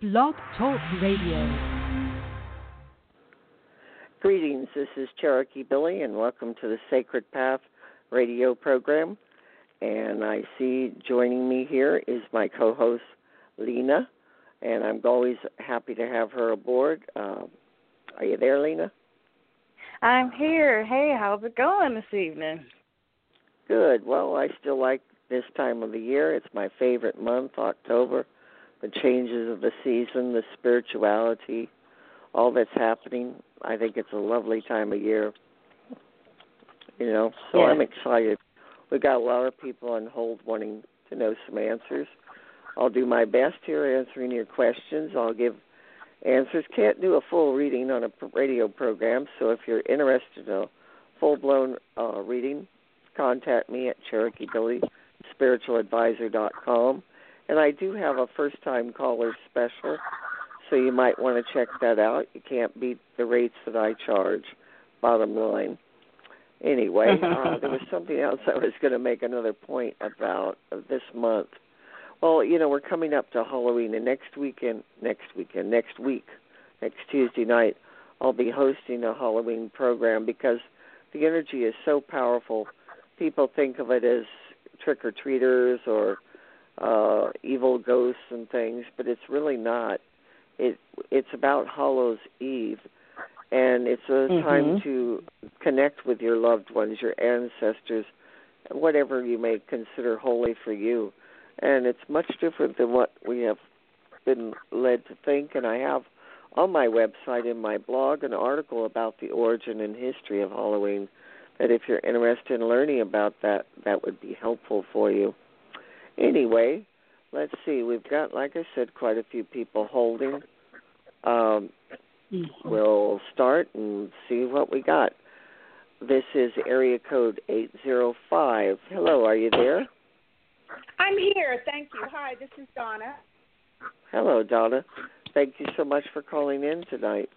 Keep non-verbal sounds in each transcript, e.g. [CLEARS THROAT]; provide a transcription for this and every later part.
Blog Talk Radio. Greetings, this is Cherokee Billie, and welcome to the Sacred Path radio program. And I see joining me here is my co host, Lena, and I'm always happy to have her aboard. Uh, are you there, Lena? I'm here. Hey, how's it going this evening? Good. Well, I still like this time of the year. It's my favorite month, October. The changes of the season, the spirituality, all that's happening. I think it's a lovely time of year. You know, so yeah. I'm excited. We've got a lot of people on hold wanting to know some answers. I'll do my best here answering your questions. I'll give answers. Can't do a full reading on a radio program, so if you're interested in a full blown uh, reading, contact me at Cherokee Billie spiritualadvisor.com. And I do have a first time caller special, so you might want to check that out. You can't beat the rates that I charge, bottom line. Anyway, [LAUGHS] uh, there was something else I was going to make another point about this month. Well, you know, we're coming up to Halloween, and next weekend, next weekend, next week, next Tuesday night, I'll be hosting a Halloween program because the energy is so powerful. People think of it as trick or treaters or uh evil ghosts and things, but it's really not. It it's about Hallows Eve and it's a mm-hmm. time to connect with your loved ones, your ancestors, whatever you may consider holy for you. And it's much different than what we have been led to think and I have on my website in my blog an article about the origin and history of Halloween that if you're interested in learning about that, that would be helpful for you. Anyway, let's see. We've got, like I said, quite a few people holding. Um. We'll start and see what we got. This is area code 805. Hello, are you there? I'm here. Thank you. Hi, this is Donna. Hello, Donna. Thank you so much for calling in tonight.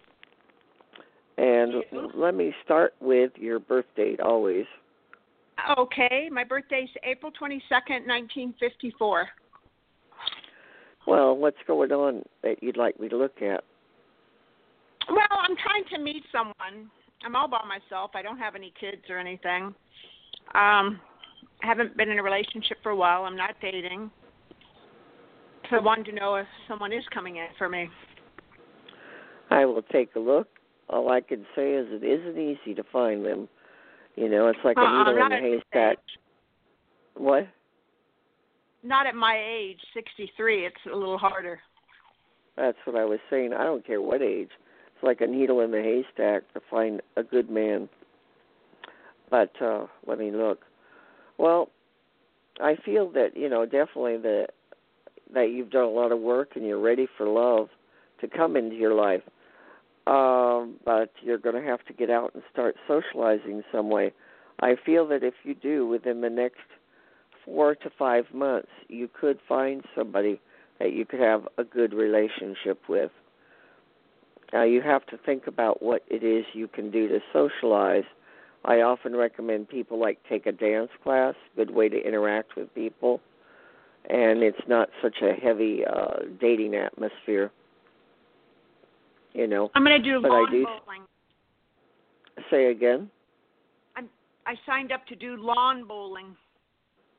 And let me start with your birth date always. Okay, my birthday's April 22nd, 1954. Well, what's going on that you'd like me to look at? Well, I'm trying to meet someone. I'm all by myself. I don't have any kids or anything. Um, I haven't been in a relationship for a while. I'm not dating. So I wanted to know if someone is coming in for me. I will take a look all I can say is it isn't easy to find them. You know, it's like a uh-uh, needle in a haystack. What? Not at my age, 63. It's a little harder. That's what I was saying. I don't care what age. It's like a needle in the haystack to find a good man. But uh let me look. Well, I feel that, you know, definitely that that you've done a lot of work and you're ready for love to come into your life um, but you're going to have to get out and start socializing some way. I feel that if you do within the next four to five months, you could find somebody that you could have a good relationship with. Now, you have to think about what it is you can do to socialize. I often recommend people like take a dance class, good way to interact with people, and it's not such a heavy uh, dating atmosphere you know. I'm going to do but lawn I do, bowling. Say again. I'm, I signed up to do lawn bowling.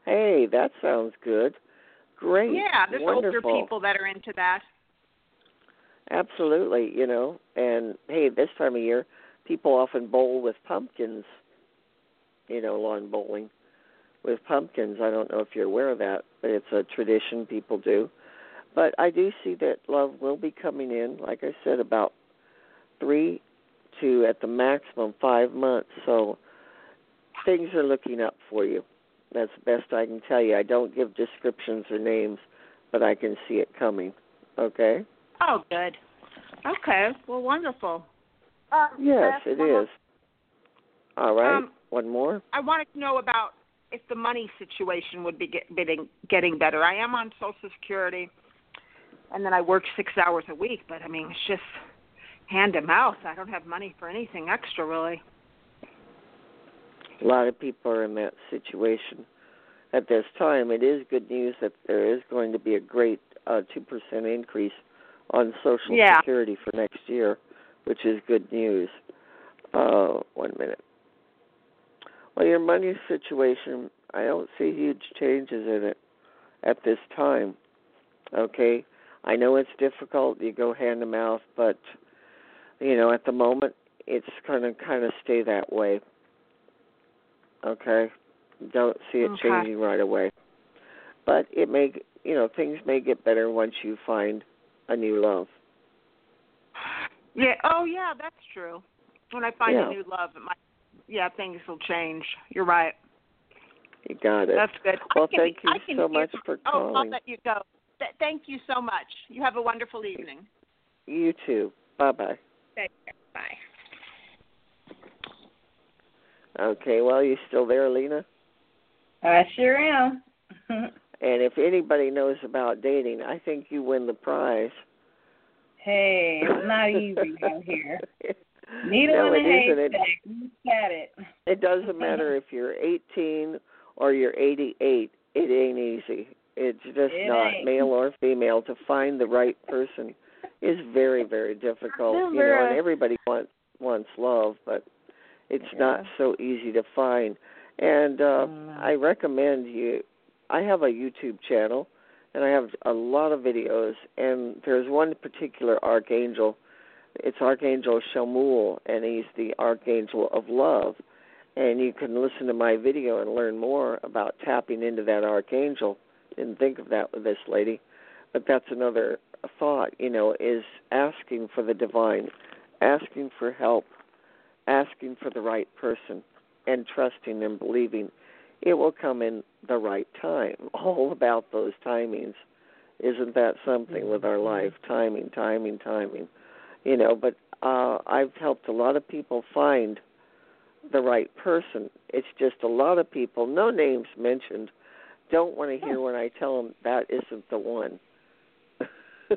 Hey, that sounds good. Great. Yeah, there's Wonderful. older people that are into that. Absolutely, you know. And hey, this time of year, people often bowl with pumpkins. You know, lawn bowling with pumpkins. I don't know if you're aware of that, but it's a tradition people do. But I do see that love will be coming in, like I said, about three to at the maximum five months. So things are looking up for you. That's the best I can tell you. I don't give descriptions or names, but I can see it coming. Okay? Oh, good. Okay. Well, wonderful. Uh, yes, it is. All right. Um, One more. I wanted to know about if the money situation would be get, getting getting better. I am on Social Security and then I work six hours a week. But I mean, it's just hand to mouth. I don't have money for anything extra, really. A lot of people are in that situation at this time. It is good news that there is going to be a great uh, two percent increase on Social Yeah. Security for next year, which is good news. Uh, one minute. Well, your money situation, I don't see huge changes in it at this time. Okay, I know it's difficult. You go hand to mouth, but you know, at the moment, it's gonna kind of stay that way. Okay, don't see it Okay. changing right away, but it may, you know, things may get better once you find a new love. Yeah. Oh, yeah, that's true. When I find Yeah. a new love, it might. Yeah, things will change. You're right. You got it. That's good. Well, can, thank you so hear- much for Oh, I'll calling. let you go. Th- thank you so much. You have a wonderful evening. You too. Bye bye. Bye. Okay, well, you still there, Lena? I sure am. [LAUGHS] And if anybody knows about dating, I think you win the prize. hey, it's not [LAUGHS] easy out here. [LAUGHS] Needle no, in it a isn't. It, haystack. You got it. it doesn't matter if you're 18 or you're 88. It ain't easy. It's just It not ain't. male or female to find the right person is very very difficult. You know, and everybody wants wants love, but it's Yeah. not so easy to find. And uh Mm. I recommend you I have a YouTube channel and I have a lot of videos and there's one particular archangel. It's Archangel Chamuel and he's the archangel of love. And you can listen to my video and learn more about tapping into that archangel. Didn't think of that with this lady. But that's another thought, you know, is asking for the divine, asking for help, asking for the right person, and trusting and believing it will come in the right time. [LAUGHS] All about those timings. Isn't that something with our life? Timing, timing, timing. You know, but uh I've helped a lot of people find the right person. It's just a lot of people, no names mentioned, don't want to hear when I tell them that isn't the one. [LAUGHS]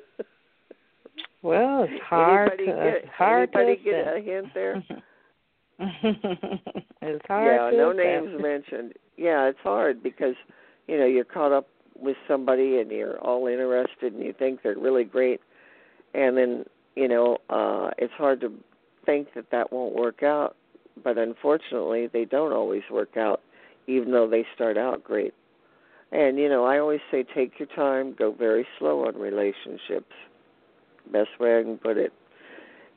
Well, it's hard anybody to get, hard anybody to get a hint there? [LAUGHS] it's hard yeah, no names mentioned. Yeah, it's hard because you know you're caught up with somebody and you're all interested and you think they're really great, and then you know uh it's hard to think that that won't work out. But unfortunately, they don't always work out, even though they start out great. And you know, I always say take your time, go very slow on relationships. Best way I can put it.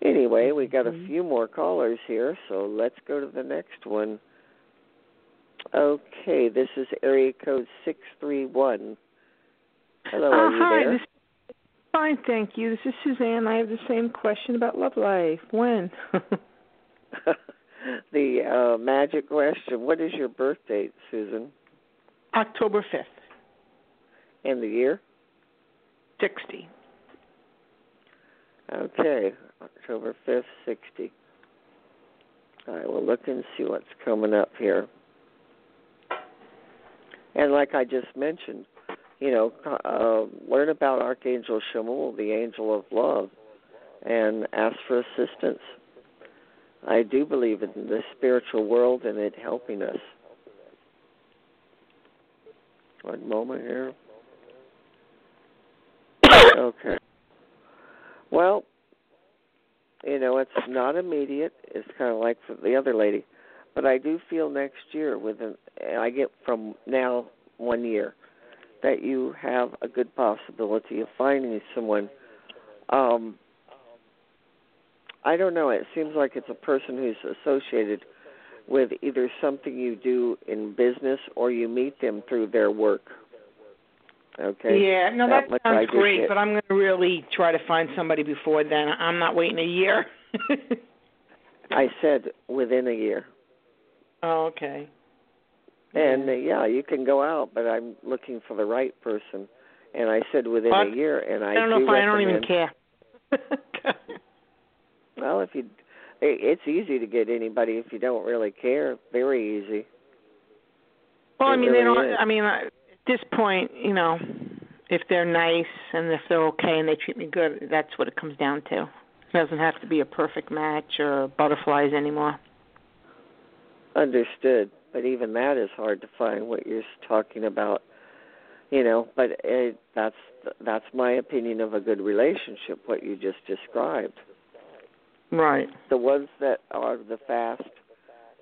Anyway, we got a Mhm. few more callers here, so let's go to the next one. Okay, this is area code 631. Hello, Uh, are you hi, there? this fine, thank you. This is Suzanne. I have the same question about love life. When? [LAUGHS] the uh, magic question. What is your birth date, Susan? October 5th, And the year? 60. Okay, October 5th, 60. All right, we'll look and see what's coming up here. And like I just mentioned, you know, uh, learn about Archangel Chamuel, the angel of love, and ask for assistance. I do believe in the spiritual world and it helping us. One moment here. [COUGHS] Okay. Well, you know, it's not immediate. It's kind of like for the other lady, but I do feel next year within I get from now one year that you have a good possibility of finding someone. Um I don't know. It seems like it's a person who's associated with either something you do in business or you meet them through their work. Okay. Yeah, no, That that, sounds great, but I'm going to really try to find somebody before then. I'm not waiting a year. [LAUGHS] I said within a year. oh, okay. And uh, Yeah. yeah, you can go out, but I'm looking for the right person. And I said within a year, and I, I don't know do if I, don't even care. [LAUGHS] Well, if you, it's easy to get anybody if you don't really care. Very easy. well, I It mean, they don't. is. I mean, uh, at this point, you know, if they're nice and if they're okay and they treat me good, that's what it comes down to. It doesn't have to be a perfect match or butterflies anymore. Understood. But even that is hard to find. What you're talking about, You know, but it, that's that's my opinion of a good relationship. What you just described. Right. The ones that are the fast,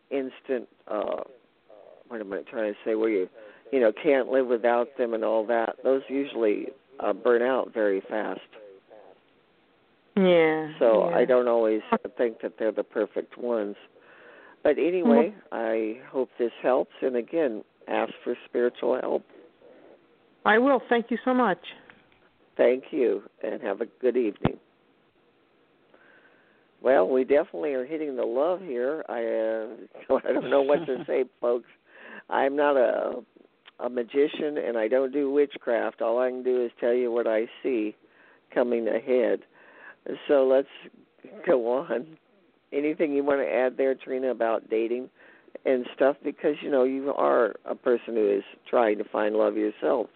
instant. uh What am I trying to say? Where you, you know, can't live without them and all that. Those usually uh, burn out very fast. Yeah. So yeah. I don't always think that they're the perfect ones. But anyway, Mm-hmm. I hope this helps. And again, ask for spiritual help. I will. Thank you so much. Thank you, and have a good evening. Well, we definitely are hitting the love here. I uh, [LAUGHS] I don't know what to say, [LAUGHS] folks. I'm not a a magician, and I don't do witchcraft. All I can do is tell you what I see coming ahead. So let's go on. Anything you want to add there, Trina, about dating and stuff? Because you know you are a person who is trying to find love yourself.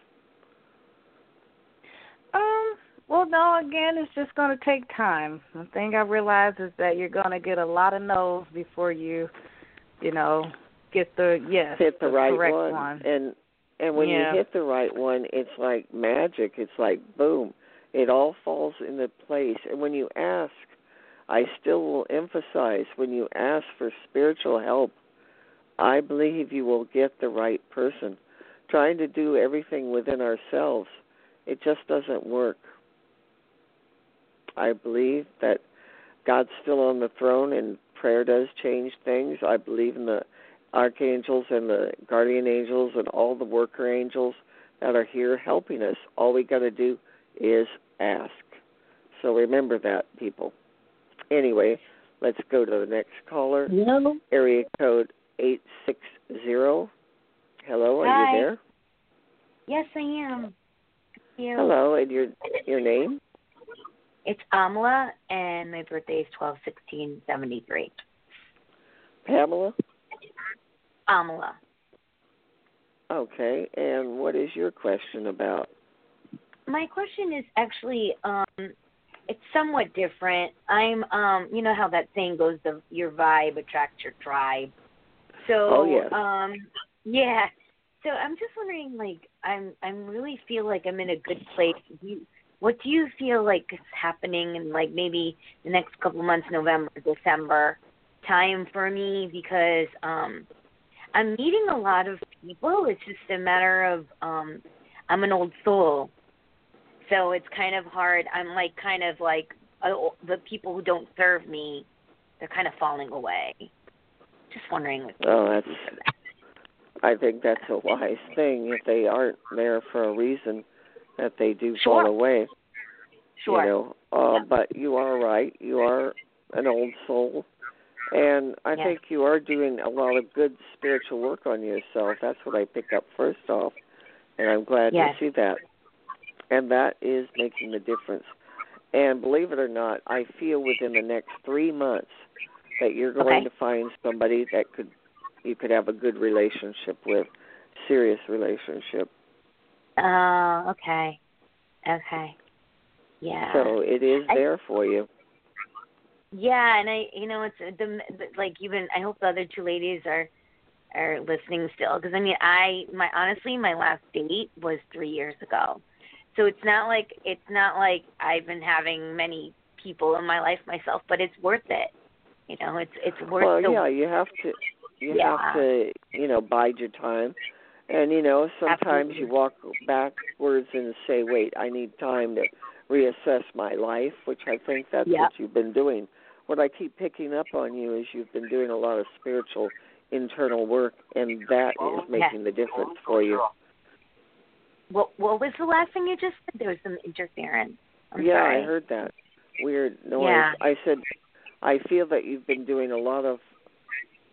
Um, well, no, again, it's just going to take time. The thing I realize is that you're going to get a lot of no's before you, you know, get the yes, hit the, right correct one. one. And and when Yeah. you hit the right one, it's like magic. It's like boom. It all falls into place. And when you ask, I still will emphasize when you ask for spiritual help, I believe you will get the right person. Trying to do everything within ourselves, it just doesn't work. I believe that God's still on the throne and prayer does change things. I believe in the archangels and the guardian angels and all the worker angels that are here helping us. All we got to do is ask. So remember that, people. Anyway, let's go to the next caller. Hello. Area code 860. Hello, are Hi. you there? Yes, I am. You. Hello, and your your name? It's Amla, and my birthday is twelve sixteen seventy three. Pamela? Amla. Okay, and what is your question about? My question is actually, um, it's somewhat different. I'm, um, you know how that saying goes, the your vibe attracts your tribe. So, Oh, yes. um, yeah. So I'm just wondering, like, I'm, I'm really feel like I'm in a good place. Do you, what do you feel like is happening in like maybe the next couple of months, November, December time for me? Because um, I'm meeting a lot of people. It's just a matter of um, I'm an old soul, so it's kind of hard. I'm like kind of like uh, the people who don't serve me, they're kind of falling away. Just wondering. What Oh, that's I think that's a wise thing. If they aren't there for a reason, that they do Sure. fall away. Sure. You know, uh, Yeah. but you are right. You are an old soul, and I Yeah. think you are doing a lot of good spiritual work on yourself. That's what I pick up first off, and I'm glad Yes. to see that. And that is making the difference. And believe it or not, I feel within the next three months that you're going Okay. to find somebody that could you could have a good relationship with, serious relationship. Oh, okay. Okay. Yeah. So it is I- there for you. Yeah, and I, you know, it's the, like even I hope the other two ladies are are listening still because I mean I my honestly my last date was three years ago, so it's not like it's not like I've been having many people in my life myself, but it's worth it. You know, it's it's worth it. Well, the yeah, you have to you Yeah. have to, you know, bide your time. And you know, sometimes Absolutely. you walk backwards and say, "Wait, I need time to reassess my life," which I think that's Yeah. what you've been doing. What I keep picking up on you is you've been doing a lot of spiritual internal work and that is Yeah. making the difference for you. what what was the last thing you just said? There was some interference. I'm yeah, sorry. I heard that. Weird noise. Yeah. I said I feel that you've been doing a lot of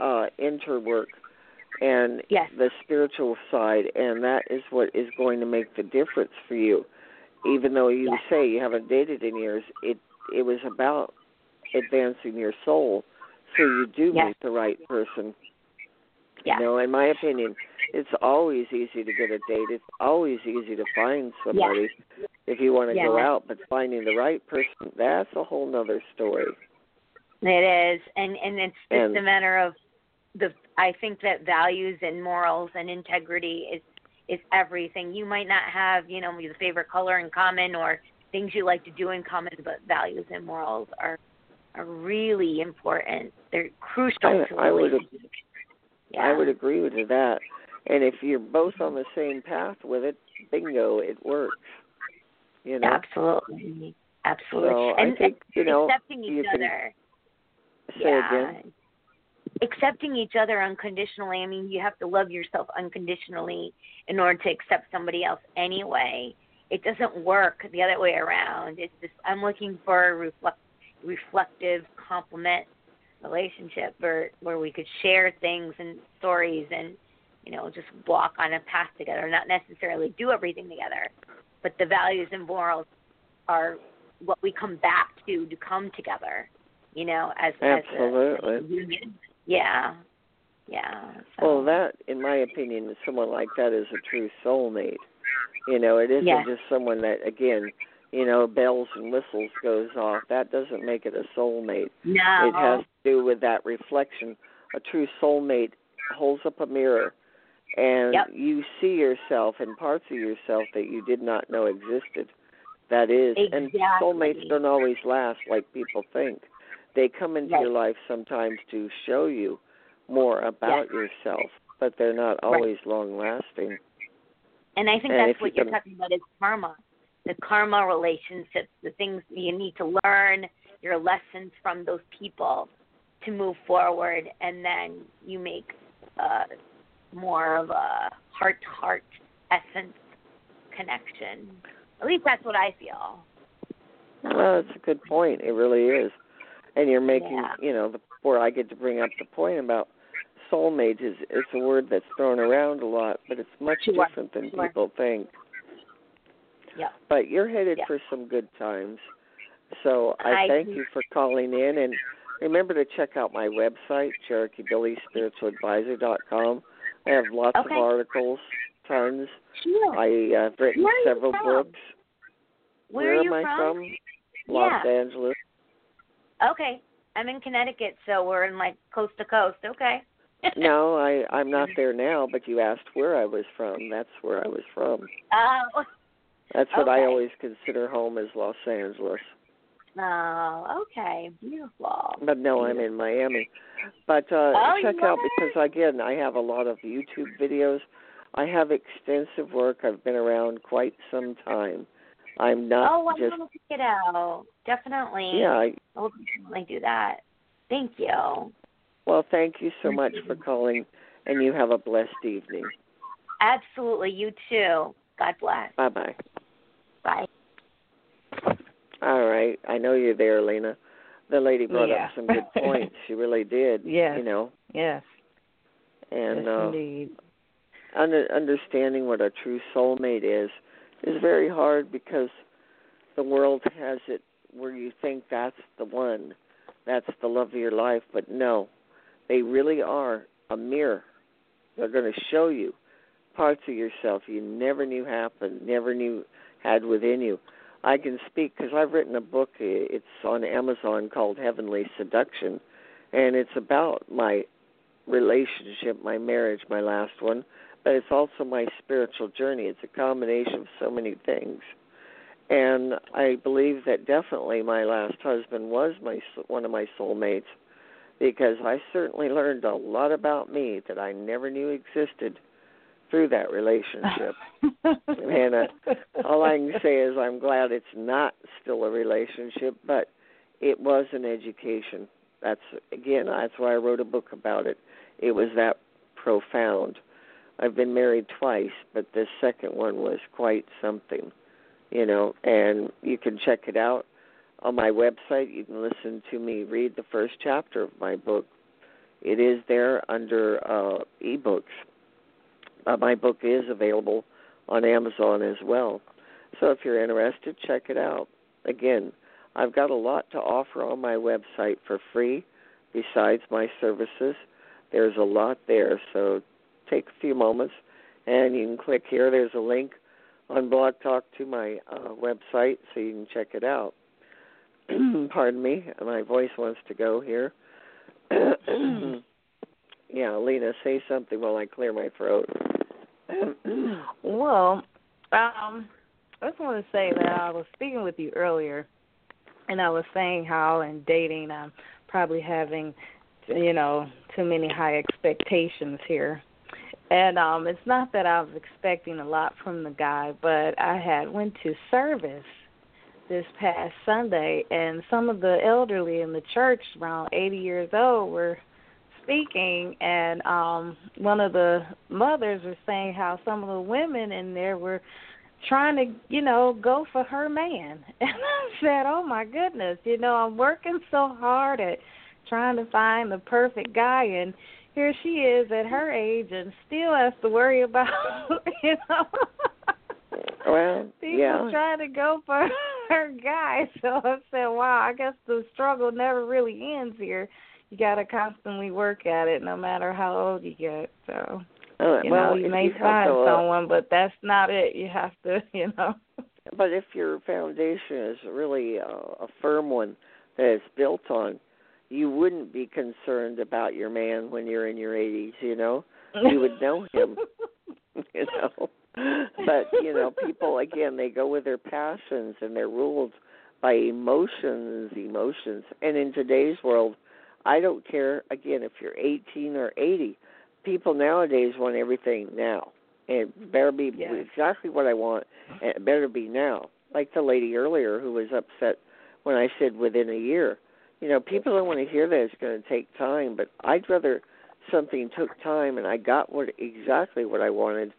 uh inter work and Yes. the spiritual side and that is what is going to make the difference for you. Even though you Yes. say you haven't dated in years, it it was about advancing your soul so you do Yes. meet the right person. Yeah. You know, in my opinion, it's always easy to get a date. It's always easy to find somebody if you want to Yeah. go out, but finding the right person, that's a whole nother story. It is, and and it's just And- a matter of the. I think that values and morals and integrity is is everything. You might not have, you know, the favorite color in common or things you like to do in common, but values and morals are are really important. They're crucial I, to I would. Yeah. I would agree with that. And if you're both on the same path with it, bingo, it works. You know. Absolutely. Absolutely. So and I think you know accepting each other. say yeah. again. Accepting each other unconditionally. I mean, you have to love yourself unconditionally in order to accept somebody else anyway. It doesn't work the other way around. It's just I'm looking for a reflect, reflective compliment relationship where where we could share things and stories and you know just walk on a path together, not necessarily do everything together, but the values and morals are what we come back to to come together. You know, as Absolutely. as a union. Yeah. Yeah. So. Well, that, in my opinion, someone like that is a true soulmate. You know, it isn't Yeah. just someone that, again, you know, bells and whistles goes off. That doesn't make it a soulmate. no. It has to do with that reflection. A true soulmate holds up a mirror, and Yep. you see yourself and parts of yourself that you did not know existed. That is, and Exactly. soulmates don't always last like people think. They come into Right. your life sometimes to show you more about yourself, but they're not always long lasting. And I think And that's what you you're talking about is karma. The karma relationships, the things you need to learn, your lessons from those people to move forward, and then you make uh, more of a heart to heart essence connection. At least that's what I feel. Well, that's a good point. It really is. And you're making, Yeah. you know, the, where I get to bring up the point about soulmate is it's a word that's thrown around a lot, but it's much Sure, different than sure. people think. Yep. But you're headed Yeah. for some good times. So I, I thank you for calling in and remember to check out my website, CherokeeBillieSpiritualAdvisor.com. I have lots Okay. of articles, tons. Sure. I uh, have written Where several from? books. Where, are you am I from? from? Los Yeah. Angeles. Okay. I'm in Connecticut, so we're in like coast to coast. Okay. [LAUGHS] no, I I'm not [LAUGHS] there now, but you asked where I was from. That's where I was from. Oh. That's what I always consider home is Los Angeles. Oh, okay. Beautiful. But no, I'm in Miami. But uh Oh, check out because again, I have a lot of YouTube videos. I have extensive work. I've been around quite some time. I'm not oh, I just want to check it out. Definitely. yeah. I, I'll definitely do that. Thank you. well, thank you so much for [LAUGHS] calling, and you have a blessed evening. Absolutely. You too. God bless. Bye bye. Bye. All right. I know you're there, Lena. The lady brought Yeah. up some good [LAUGHS] points. She really did. Yeah. You know, Yes. and yes, uh, indeed. under, understanding what a true soulmate is is very hard because the world has it where you think that's the one, that's the love of your life, but no, they really are a mirror. They're going to show you parts of yourself you never knew happened, never knew had within you. I can speak because I've written a book. It's on Amazon called Heavenly Seduction, and it's about my relationship, my marriage, my last one, but it's also my spiritual journey. It's a combination of so many things. And I believe that definitely my last husband was my one of my soulmates because I certainly learned a lot about me that I never knew existed through that relationship. [LAUGHS] and uh, all I can say is I'm glad it's not still a relationship, but it was an education. That's again, that's why I wrote a book about it. It was that profound. I've been married twice, but this second one was quite something, you know. And you can check it out on my website. You can listen to me read the first chapter of my book. It is there under uh, ebooks. Uh, my book is available on Amazon as well. So if you're interested, check it out. Again, I've got a lot to offer on my website for free besides my services. There's a lot there, so take a few moments and you can click here. There's a link on Blog Talk to my uh, website so you can check it out. [CLEARS THROAT] Pardon me, my voice wants to go here. [CLEARS THROAT] yeah, Lena, say something while I clear my throat. [CLEARS THROAT] well, um, I just want to say that I was speaking with you earlier, and I was saying how in dating I'm probably having, you know, too many high expectations here. And um it's not that I was expecting a lot from the guy, but I had went to service this past Sunday and some of the elderly in the church around 80 years old were speaking. And um one of the mothers was saying how some of the women in there were trying to, you know, go for her man. [LAUGHS] And I said, "Oh my goodness, you know, I'm working so hard at trying to find the perfect guy. And here she is at her age and still has to worry about, [LAUGHS] you know, well, people yeah. trying to go for her guy. So I said, wow, I guess the struggle never really ends here. You got to constantly work at it, no matter how old you get. So Uh, you well, know, you may you find uh, someone, but that's not it. You have to, [LAUGHS] you know. But if your foundation is really a, a firm one that it's built on, you wouldn't be concerned about your man when you're in your 80s. You know, you would know [LAUGHS] him. [LAUGHS] you know, but you know, people again they go with their passions and they're ruled by emotions, emotions. And in today's world, I don't care again if you're 18 or 80. People nowadays want everything now. And it better be Yes. exactly what I want, and it better be now. Like the lady earlier who was upset when I said within a year. You know, people don't want to hear that it's going to take time, but I'd rather something took time and I got what exactly what I wanted.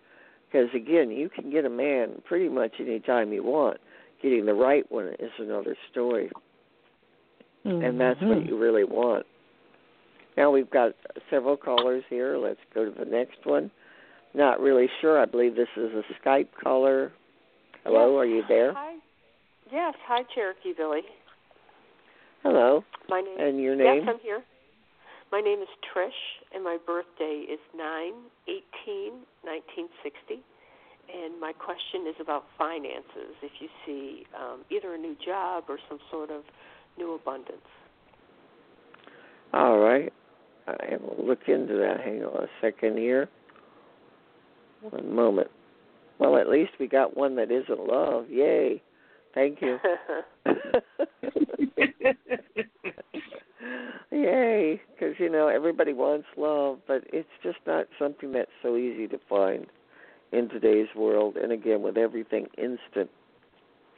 Because again, you can get a man pretty much any time you want. Getting the right one is another story, and that's Mm-hmm. what you really want. Now we've got several callers here. Let's go to the next one. Not really sure. I believe this is a Skype caller. Hello, are you there? Hi. Yes, hi Cherokee Billie. Hello, My name and your name? Yes, I'm here. My name is Trish and my birthday is nine eighteen nineteen sixty. And my question is about finances. If you see um, either a new job or some sort of new abundance. All right. I will look into that. Hang on a second here. One moment. Well, at least we got one that isn't love. Yay. Thank you. [LAUGHS] [LAUGHS] Yay. Because, you know, everybody wants love, but it's just not something that's so easy to find in today's world. And again, with everything instant,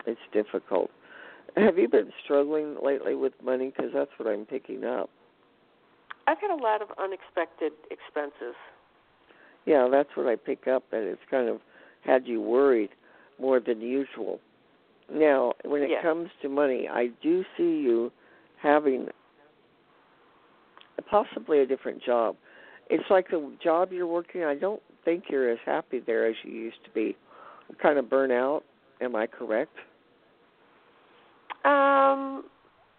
it's difficult. Have you been struggling lately with money? Because that's what I'm picking up. I've had a lot of unexpected expenses. Yeah, that's what I pick up, and it's kind of had you worried more than usual. Now, when it Yes. comes to money, I do see you having possibly a different job. It's like the job you're working. I don't think you're as happy there as you used to be. Kind of burn out. Am I correct? Um,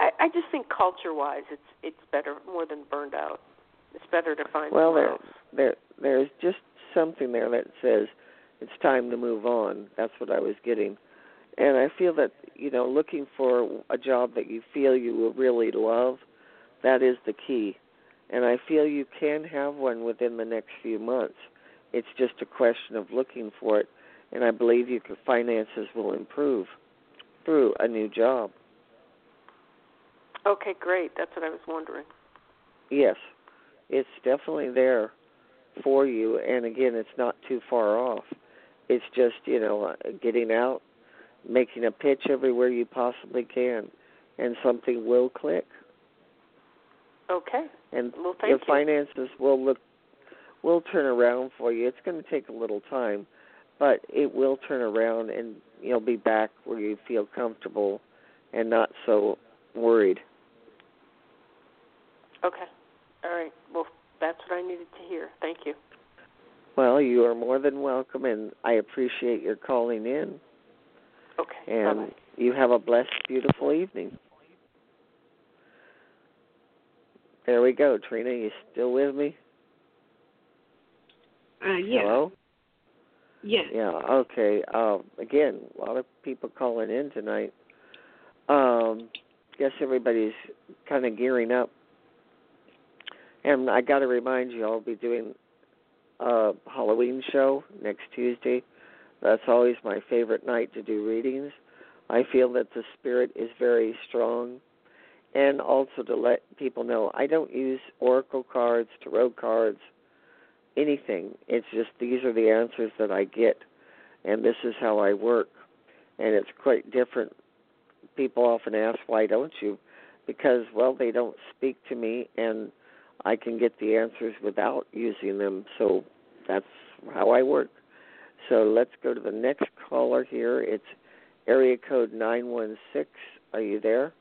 I, I just think culture-wise, it's it's better more than burned out. It's better to find Well, there, else. there, there's just something there that says it's time to move on. That's what I was getting, and I feel that you know, looking for a job that you feel you will really love, that is the key. And I feel you can have one within the next few months. It's just a question of looking for it, and I believe your finances will improve through a new job. Okay, great. That's what I was wondering. Yes, it's definitely there for you. And again, it's not too far off. It's just, you know, uh, getting out, making a pitch everywhere you possibly can, and something will click. Okay. And Well, you. finances will look will turn around for you. It's going to take a little time, but it will turn around and you'll be back where you feel comfortable and not so worried. Okay. All right. Well, that's what I needed to hear. Thank you. Well, you are more than welcome, and I appreciate your calling in. Okay. And Bye-bye. you have a blessed, beautiful evening. There we go, Trina. You still with me? Uh, yeah. Hello. Yeah. Yeah. Okay. Um, again, a lot of people calling in tonight. Um, guess everybody's kind of gearing up, and I got to remind you, I'll be doing a Halloween show next Tuesday. That's always my favorite night to do readings. I feel that the spirit is very strong. And also to let people know, I don't use oracle cards, tarot cards, anything. It's just these are the answers that I get, and this is how I work. And it's quite different. People often ask, why don't you? Because, well, they don't speak to me, and I can get the answers without using them. So that's how I work. So let's go to the next caller here. It's area code 916. Are you there?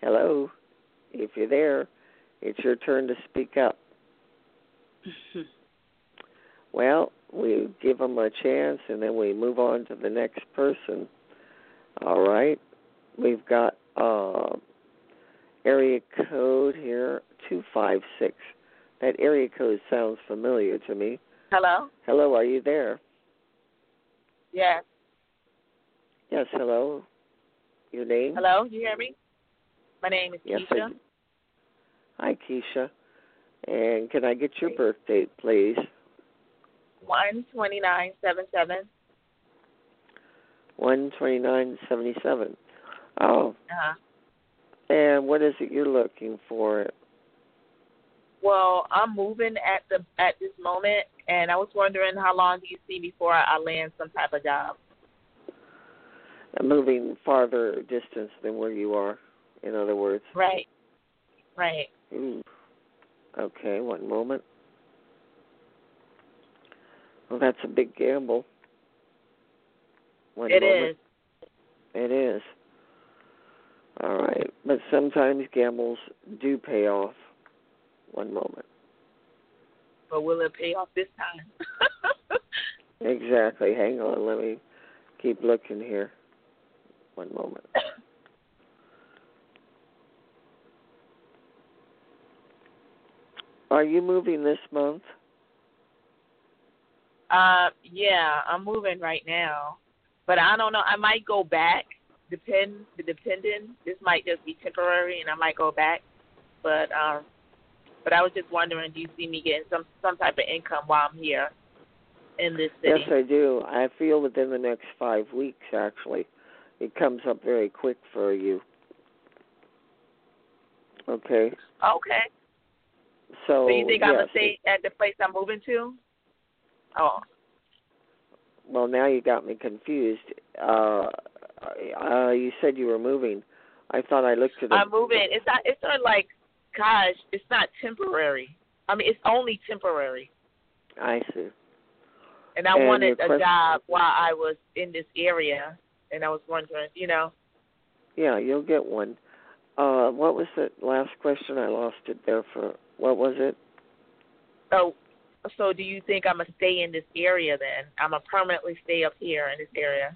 Hello? If you're there, it's your turn to speak up. [LAUGHS] well, we give them a chance and then we move on to the next person. All right. We've got uh, area code here 256. That area code sounds familiar to me. Hello? Hello, are you there? Yes. Yes, hello. Your name? Hello, you hear me? My name is yes, Keisha. Hi, Keisha. And can I get your birth date, please? One twenty nine seven seven. One twenty nine seventy seven. Oh. Uh-huh. And what is it you're looking for? Well, I'm moving at the at this moment, and I was wondering how long do you see before I land some type of job? I'm moving farther distance than where you are. In other words. Right. Right. Ooh. Okay, one moment. Well, that's a big gamble. One It moment. is. It is. All right, but sometimes gambles do pay off. One moment. But will it pay off this time? [LAUGHS] exactly. Hang on. Let me keep looking here. One moment. Are you moving this month? Uh, yeah, I'm moving right now, but I don't know. I might go back. Depend, depending. This might just be temporary, and I might go back. But um, but I was just wondering, do you see me getting some some type of income while I'm here in this city? Yes, I do. I feel within the next five weeks, actually, it comes up very quick for you. Okay. Okay. So, So you think yes, I'm gonna stay at the place I'm moving to? Oh, Well, now you got me confused. Uh, uh, you said you were moving. I thought I looked at the. I'm moving. It's not. It's not like, gosh, it's not temporary. I mean, it's only temporary. I see. And I And wanted a job while I was in this area, and I was wondering, you know, Yeah, you'll get one. Uh, what was the last question? I lost it there for. What was it? oh, so do you think I'm gonna stay in this area then? I'm gonna permanently stay up here in this area.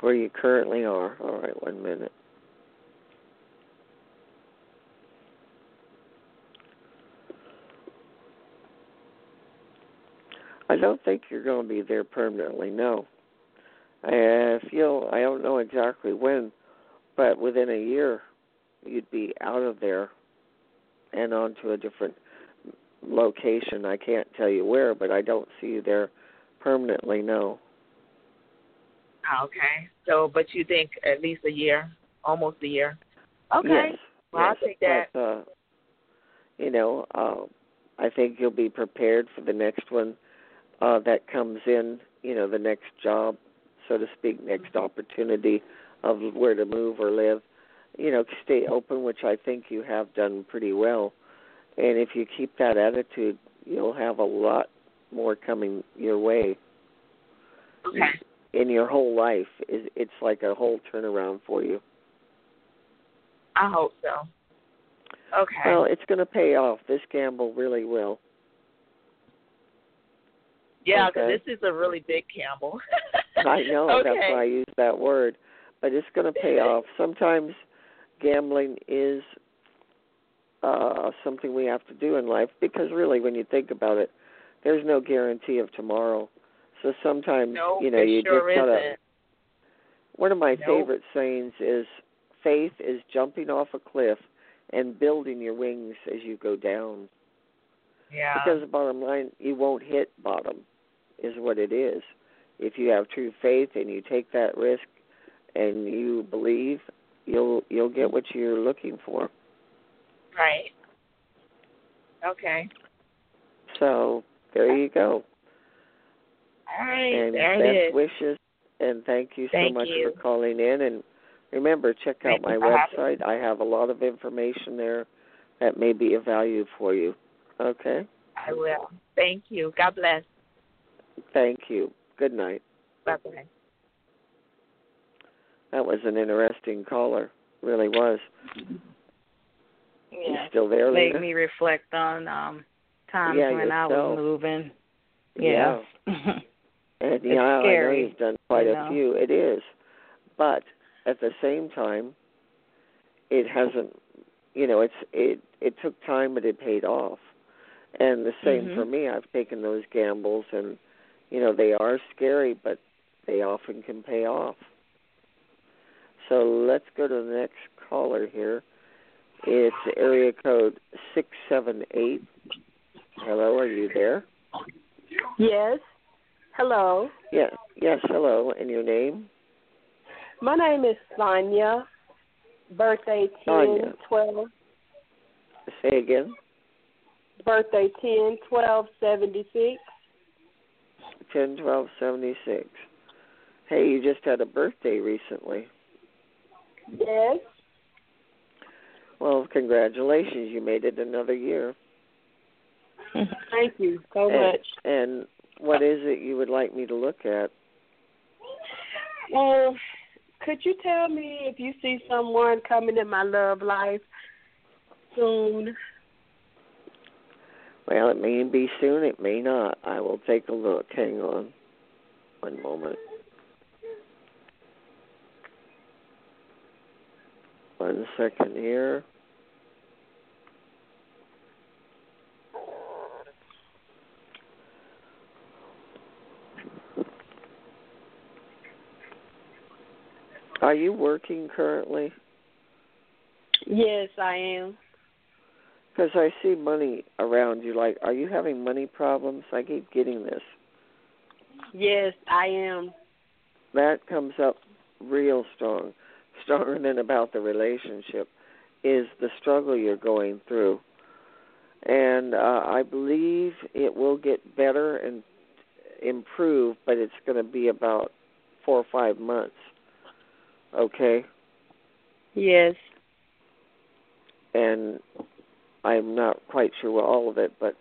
Where you currently are. All right, one minute. I don't think you're going to be there permanently. No. I feel I don't know exactly when, but within a year, you'd be out of there and onto a different location. I can't tell you where, but I don't see you there permanently. No. Okay. So, but you think at least a year, almost a year. Okay. Yes. Well, I'll yes, take that. But, uh, you know, uh, I think you'll be prepared for the next one uh, that comes in. You know, the next job, so to speak, next opportunity of where to move or live. You know, stay open, which I think you have done pretty well. And if you keep that attitude, you'll have a lot more coming your way Okay. in your whole life. It- It's like a whole turnaround for you. I hope so. Okay. Well, it's going to pay off. This gamble really will. Yeah, because okay. this is a really big gamble. [LAUGHS] I know okay. that's why I use that word, but it's going to pay [LAUGHS] off. Sometimes gambling is uh something we have to do in life because really, when you think about it, there's no guarantee of tomorrow. So sometimes No, you know you sure just gotta. One of my Nope. favorite sayings is, "Faith is jumping off a cliff, and building your wings as you go down. Yeah. Because the bottom line, you won't hit bottom, is what it is. If you have true faith and you take that risk and you believe, you'll you'll get what you're looking for. Right. Okay. So there you go. All right. And there best it is. wishes and thank you so Thank much you. for calling in and remember check out Thank my you for having website. I have a lot of information there that may be of value for you. Okay? I will. Thank you. God bless. Thank you. Good night. Bye bye. That was an interesting caller. Really was. You Yeah. still there, Made Lena? me reflect on um times Yeah, when I was moving. Yeah. Yeah. [LAUGHS] And yeah, I know scary, you've done quite you a few. It is. But at the same time it hasn't you know, it's it it took time but it paid off. And the same Mhm. for me. I've taken those gambles and you know, they are scary but they often can pay off. So let's go to the next caller here. It's area code six seven eight. Hello, are you there? Yes. Hello. Yeah. Yes, hello. And your name? My name is Sonia. Birthday ten Sonia. twelve. Say again. Birthday ten twelve seventy six. Ten twelve seventy six. Hey, you just had a birthday recently. Yes. Well, congratulations. You made it another year. [LAUGHS] Thank you so and, much. And what is it you would like me to look at? Well, could you tell me if you see someone coming in my love life soon? Well, it may be soon, it may not. I will take a look. Hang on. One moment. One second here. Are you working currently? Yes, I am. Because I see money around you. Like, are you having money problems? I keep getting this. Yes, I am. That comes up real strong, stronger than about the relationship, is the struggle you're going through. And uh, I believe it will get better and improve, but it's going to be about four or five months. Okay? Yes. and I'm not quite sure what all of it, but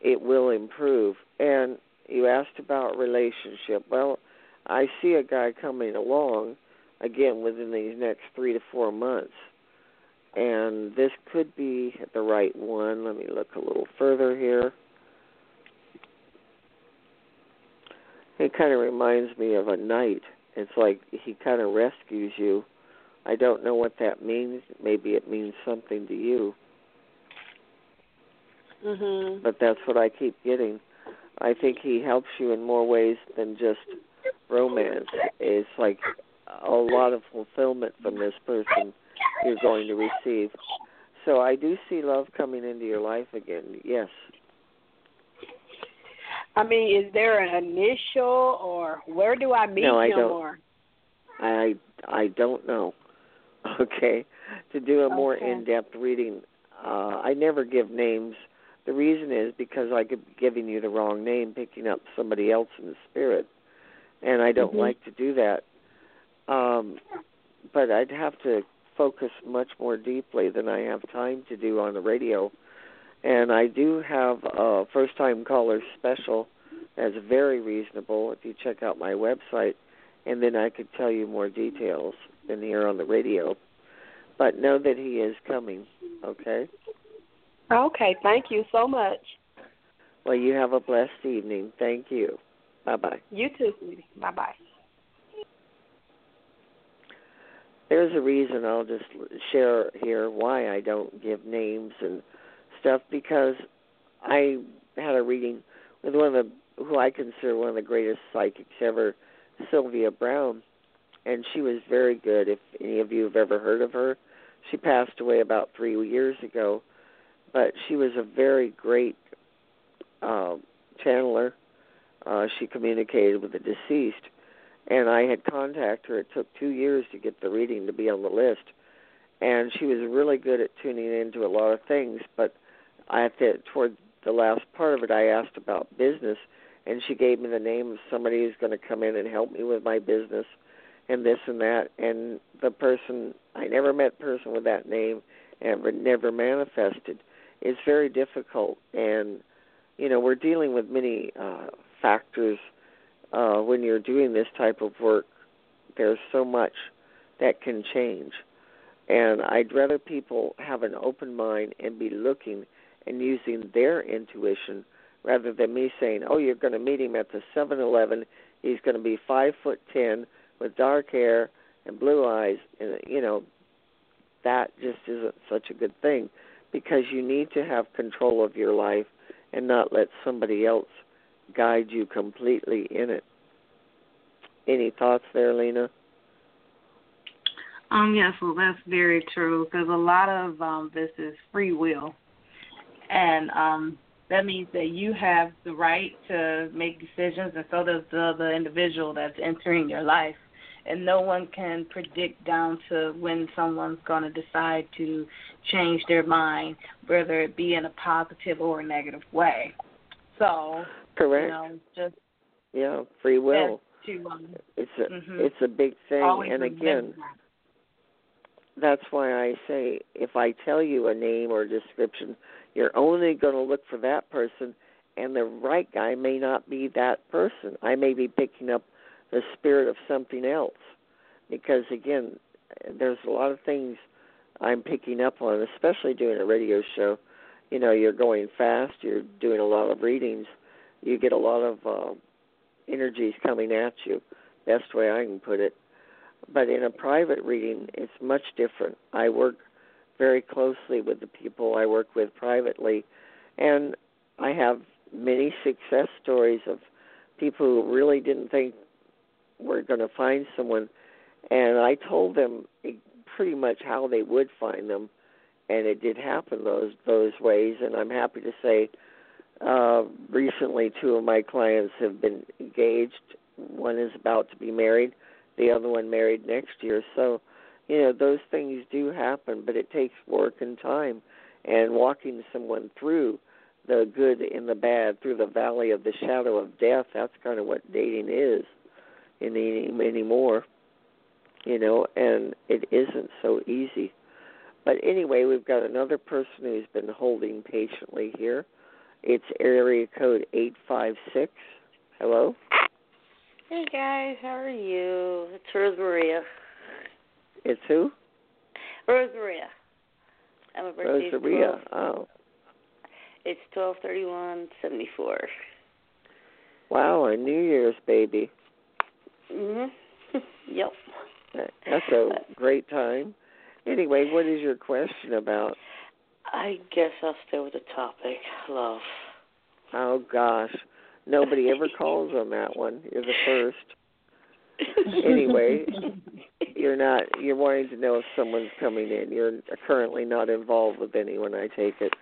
it will improve. And you asked about relationship. Well, I see a guy coming along again within these next three to four months, and this could be the right one. Let me look a little further here. It kind of reminds me of a knight. It's like he kind of rescues you. I don't know what that means. Maybe it means something to you. Mhm. but that's what I keep getting. I think he helps you in more ways than just romance. It's like a lot of fulfillment from this person you're going to receive. So I do see love coming into your life again. Yes. I mean, is there an initial or where do I meet No, I him don't. or? I I don't know. [LAUGHS] Okay. To do a more Okay. in-depth reading, uh I never give names. The reason is because I could be giving you the wrong name, picking up somebody else in the spirit, and I don't Mhm. like to do that. Um, but I'd have to focus much more deeply than I have time to do on the radio. And I do have a first-time caller special that's very reasonable if you check out my website, and then I could tell you more details than here on the radio. But know that he is coming. Okay. Okay, thank you so much. Well, you have a blessed evening. Thank you. Bye bye. You too, sweetie. Bye bye. There's a reason I'll just share here why I don't give names and stuff because I had a reading with one of the who I consider one of the greatest psychics ever, Sylvia Browne, and she was very good. If any of you have ever heard of her, She passed away about three years ago, but she was a very great uh, channeler. Uh, she communicated with the deceased, and I had contacted her. It took two years to get the reading to be on the list, and she was really good at tuning into a lot of things. But I at the toward the last part of it, I asked about business, and she gave me the name of somebody who's going to come in and help me with my business, and this and that. And the person I never met person with that name, and never manifested. It's very difficult, and you know we're dealing with many uh, factors uh, when you're doing this type of work. There's so much that can change. And I'd rather people have an open mind and be looking and using their intuition rather than me saying, "Oh, you're going to meet him at the 7-Eleven. He's going to be five foot ten with dark hair and blue eyes." And you know, that just isn't such a good thing because you need to have control of your life and not let somebody else guide you completely in it. Any thoughts there, Lena? Um, yes, well, that's very true because a lot of um, this is free will, and um, that means that you have the right to make decisions, and so does the other individual that's entering your life. And no one can predict down to when someone's going to decide to change their mind, whether it be in a positive or a negative way. So, correct. You know, just yeah, free will. To, um, it's a mm-hmm. it's a big thing, Always and again. That that's why I say if I tell you a name or a description, you're only going to look for that person, and the right guy may not be that person. I may be picking up the spirit of something else, because again, there's a lot of things I'm picking up on, especially doing a radio show. You know, you're going fast, you're doing a lot of readings, you get a lot of uh, energies coming at you. Best way I can put it but in a private reading, it's much different. I work very closely with the people I work with privately, and I have many success stories of people who really didn't think we're going to find someone, and I told them pretty much how they would find them, and it did happen those those ways. And I'm happy to say, uh, recently two of my clients have been engaged. One is about to be married the other one married next year. So, you know, those things do happen, but it takes work and time and walking someone through the good and the bad, through the valley of the shadow of death. That's kind of what dating is any anymore. You know, and it isn't so easy. But anyway, we've got another person who's been holding patiently here. It's area code 856. Hello? Hey guys, how are you? It's Rose Maria. It's who? Rose Maria. I'm a birthday. Rose Maria. Oh. It's twelve thirty one seventy four. Wow, a New Year's baby. Mhm. [LAUGHS] yep. That's a great time. Anyway, what is your question about? I guess I'll stay with the topic, love. Oh gosh. Nobody ever calls on that one. You're the first. anyway, [LAUGHS] you're not. You're wanting to know if someone's coming in. You're currently not involved with anyone. I take it.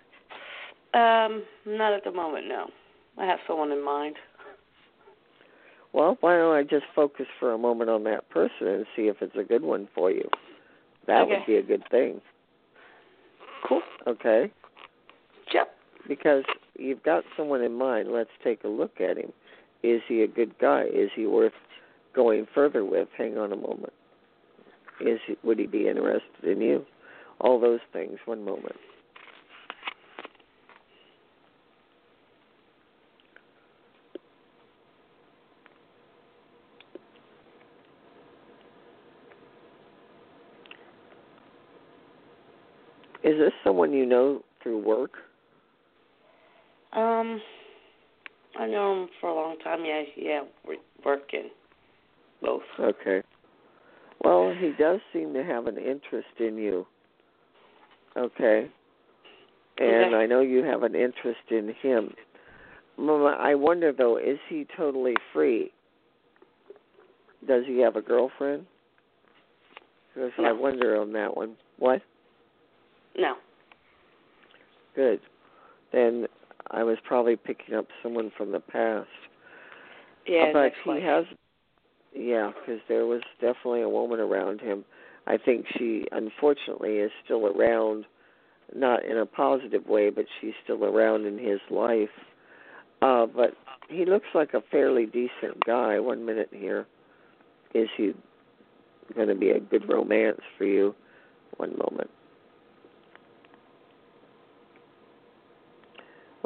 Um, not at the moment. No, I have someone in mind. Well, why don't I just focus for a moment on that person and see if it's a good one for you? That okay. would be a good thing. Cool. Okay. Yep. Because you've got someone in mind. Let's take a look at him. Is he a good guy? Is he worth going further with? Hang on a moment. Is he, would he be interested in you? All those things. One moment. Is this someone you know through work? Um, I know him for a long time. Yeah, yeah, working both. Okay. Well, he does seem to have an interest in you. Okay. And okay. I know you have an interest in him. Mama, I wonder though, is he totally free? Does he have a girlfriend? Because no. I wonder on that one. What? No. Good. Then I was probably picking up someone from the past. Yeah, but he life. has. Yeah, because there was definitely a woman around him. I think she, unfortunately, is still around, not in a positive way, but she's still around in his life. Uh, but he looks like a fairly decent guy. One minute here, is he going to be a good romance for you? One moment.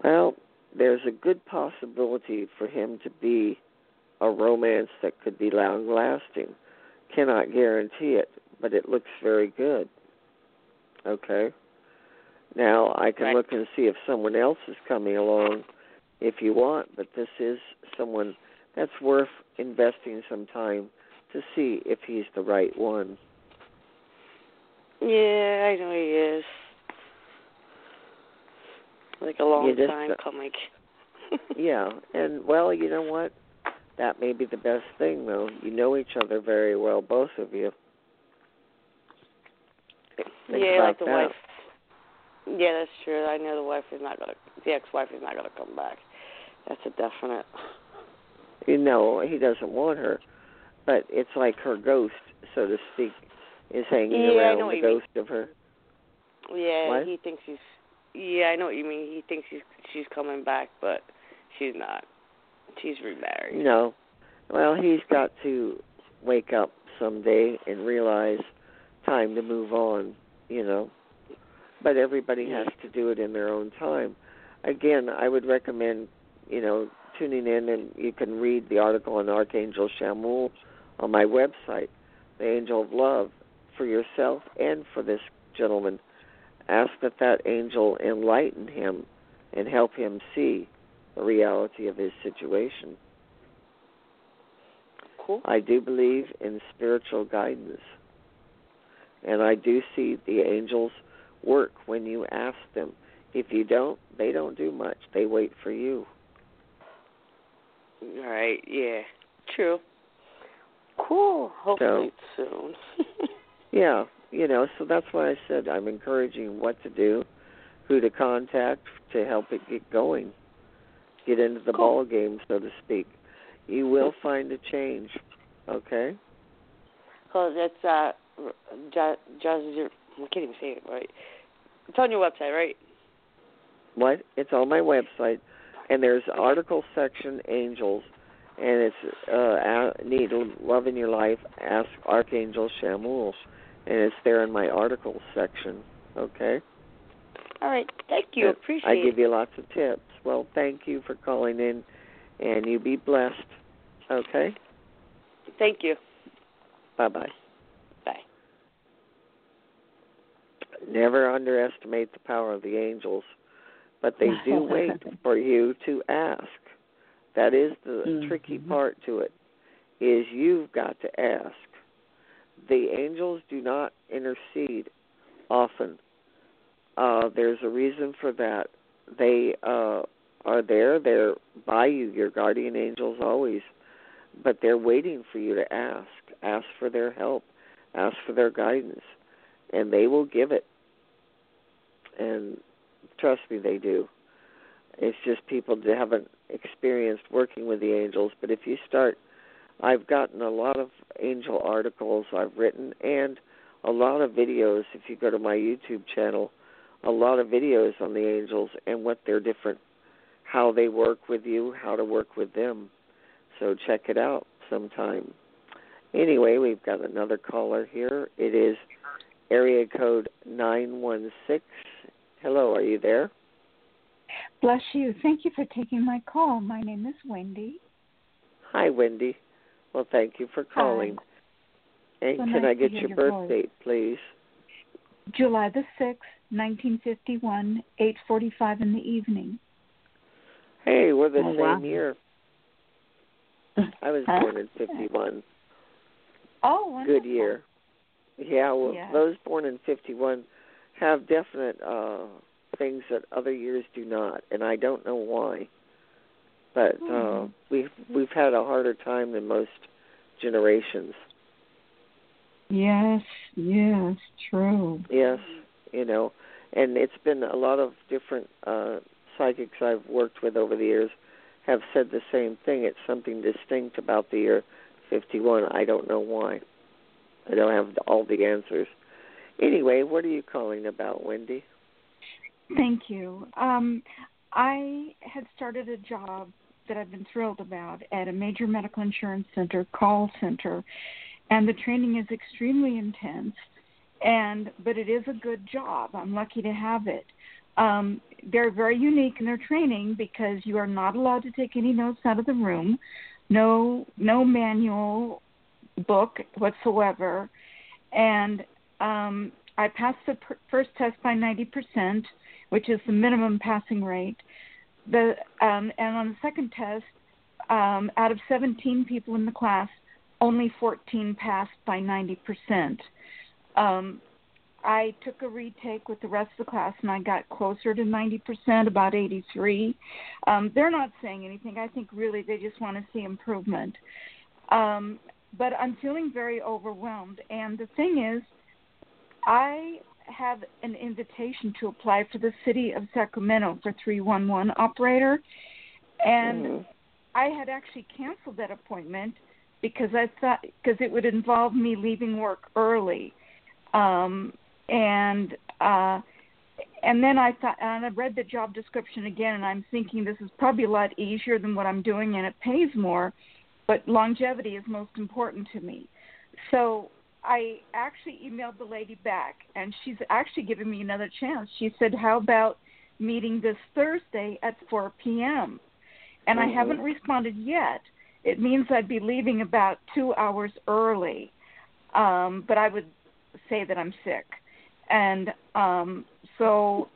Well, there's a good possibility for him to be a romance that could be long lasting. Cannot guarantee it, but it looks very good. Okay. Now I can Right. look and see if someone else is coming along if you want, but this is someone that's worth investing some time to see if he's the right one. Yeah, I know he is. Like a long just- time uh, coming. [LAUGHS] yeah, and well, you know what? That may be the best thing, though. You know each other very well, both of you. Think yeah, like the that. wife. Yeah, that's true. I know the wife is not gonna. The ex-wife is not gonna come back. That's a definite. You know, he doesn't want her, but it's like her ghost, so to speak, is hanging Yeah, around the you mean. ghost of her. Yeah, What? he thinks she's. Yeah, I know what you mean. He thinks she's she's coming back, but she's not. She's remarried. No. Well, he's got to wake up someday and realize time to move on, you know. But everybody has to do it in their own time. Again, I would recommend, you know, tuning in and you can read the article on Archangel Chamuel on my website, The Angel of Love, for yourself and for this gentleman. Ask that that angel enlighten him and help him see the reality of his situation. Cool. I do believe in spiritual guidance. And I do see the angels work when you ask them. If you don't, they don't do much. They wait for you. All right. Yeah. True. Cool. Hopefully soon. [LAUGHS] Yeah, you know, so that's why I said I'm encouraging what to do, who to contact to help it get going, get into the Cool. ball game, so to speak. You will find a change, okay? Cause it's uh, just just I can't even say it right. It's on your website, right? What? It's on my website, and there's article section angels, and it's uh, need love in your life. Ask Archangel Chamuel, and it's there in my articles section. Okay. All right. Thank you. And Appreciate I give you lots of tips. Well, thank you for calling in, and you be blessed. Okay. Thank you. Bye bye. Bye. Never underestimate the power of the angels, but they do [LAUGHS] wait for you to ask. That is the mm-hmm. tricky part to it. Is you've got to ask. The angels do not intercede often. Uh, there's a reason for that. They uh, are there. They're by you. Your guardian angels always, but they're waiting for you to ask. Ask for their help. Ask for their guidance, and they will give it. And trust me, they do. It's just people that haven't experienced working with the angels. But if you start, I've gotten a lot of angel articles I've written and a lot of videos. If you go to my YouTube channel, a lot of videos on the angels and what they're different, how they work with you, how to work with them. So check it out sometime. Anyway, we've got another caller here. It is area code 916. Hello, are you there? Bless you. Thank you for taking my call. My name is Wendy. Hi, Wendy. Well, thank you for calling. And So can nice I get your your birth date, please? July the 6th, 1951, 8:45 in the evening. Hey, we're the Oh, same wow. year. [LAUGHS] I was born in 51. Oh, wonderful. Good year. Yeah, well, Yes. those born in 51 have definite uh things that other years do not, and I don't know why. But uh Hmm. we've we've had a harder time than most generations. Yes, yes, true. Yes, you know, and it's been a lot of different uh psychics I've worked with over the years have said the same thing. It's something distinct about the year 51. I don't know why. I don't have all the answers. Anyway, what are you calling about, Wendy? Thank you. Um, I had started a job that I've been thrilled about at a major medical insurance center call center, and the training is extremely intense. And but it is a good job. I'm lucky to have it. Um, they're very unique in their training because you are not allowed to take any notes out of the room, no no manual book whatsoever, and um, I passed the pr- first test by 90%, which is the minimum passing rate. The um, and on the second test, um, out of 17 people in the class, only 14 passed by 90%. Um, I took a retake with the rest of the class and I got closer to 90%, about 83. Um, they're not saying anything. I think really they just want to see improvement. Um, but I'm feeling very overwhelmed. And the thing is, I have an invitation to apply for the city of Sacramento for 311 operator. And Mhm. I had actually canceled that appointment because I thought because it would involve me leaving work early, um, and uh, and then I thought and I read the job description again, and I'm thinking this is probably a lot easier than what I'm doing, and it pays more, but longevity is most important to me. So I actually emailed the lady back, and she's actually given me another chance. She said, "How about meeting this Thursday at 4 p.m.?" And I Mhm. haven't responded yet. It means I'd be leaving about two hours early, um, but I would say that I'm sick. And um, so,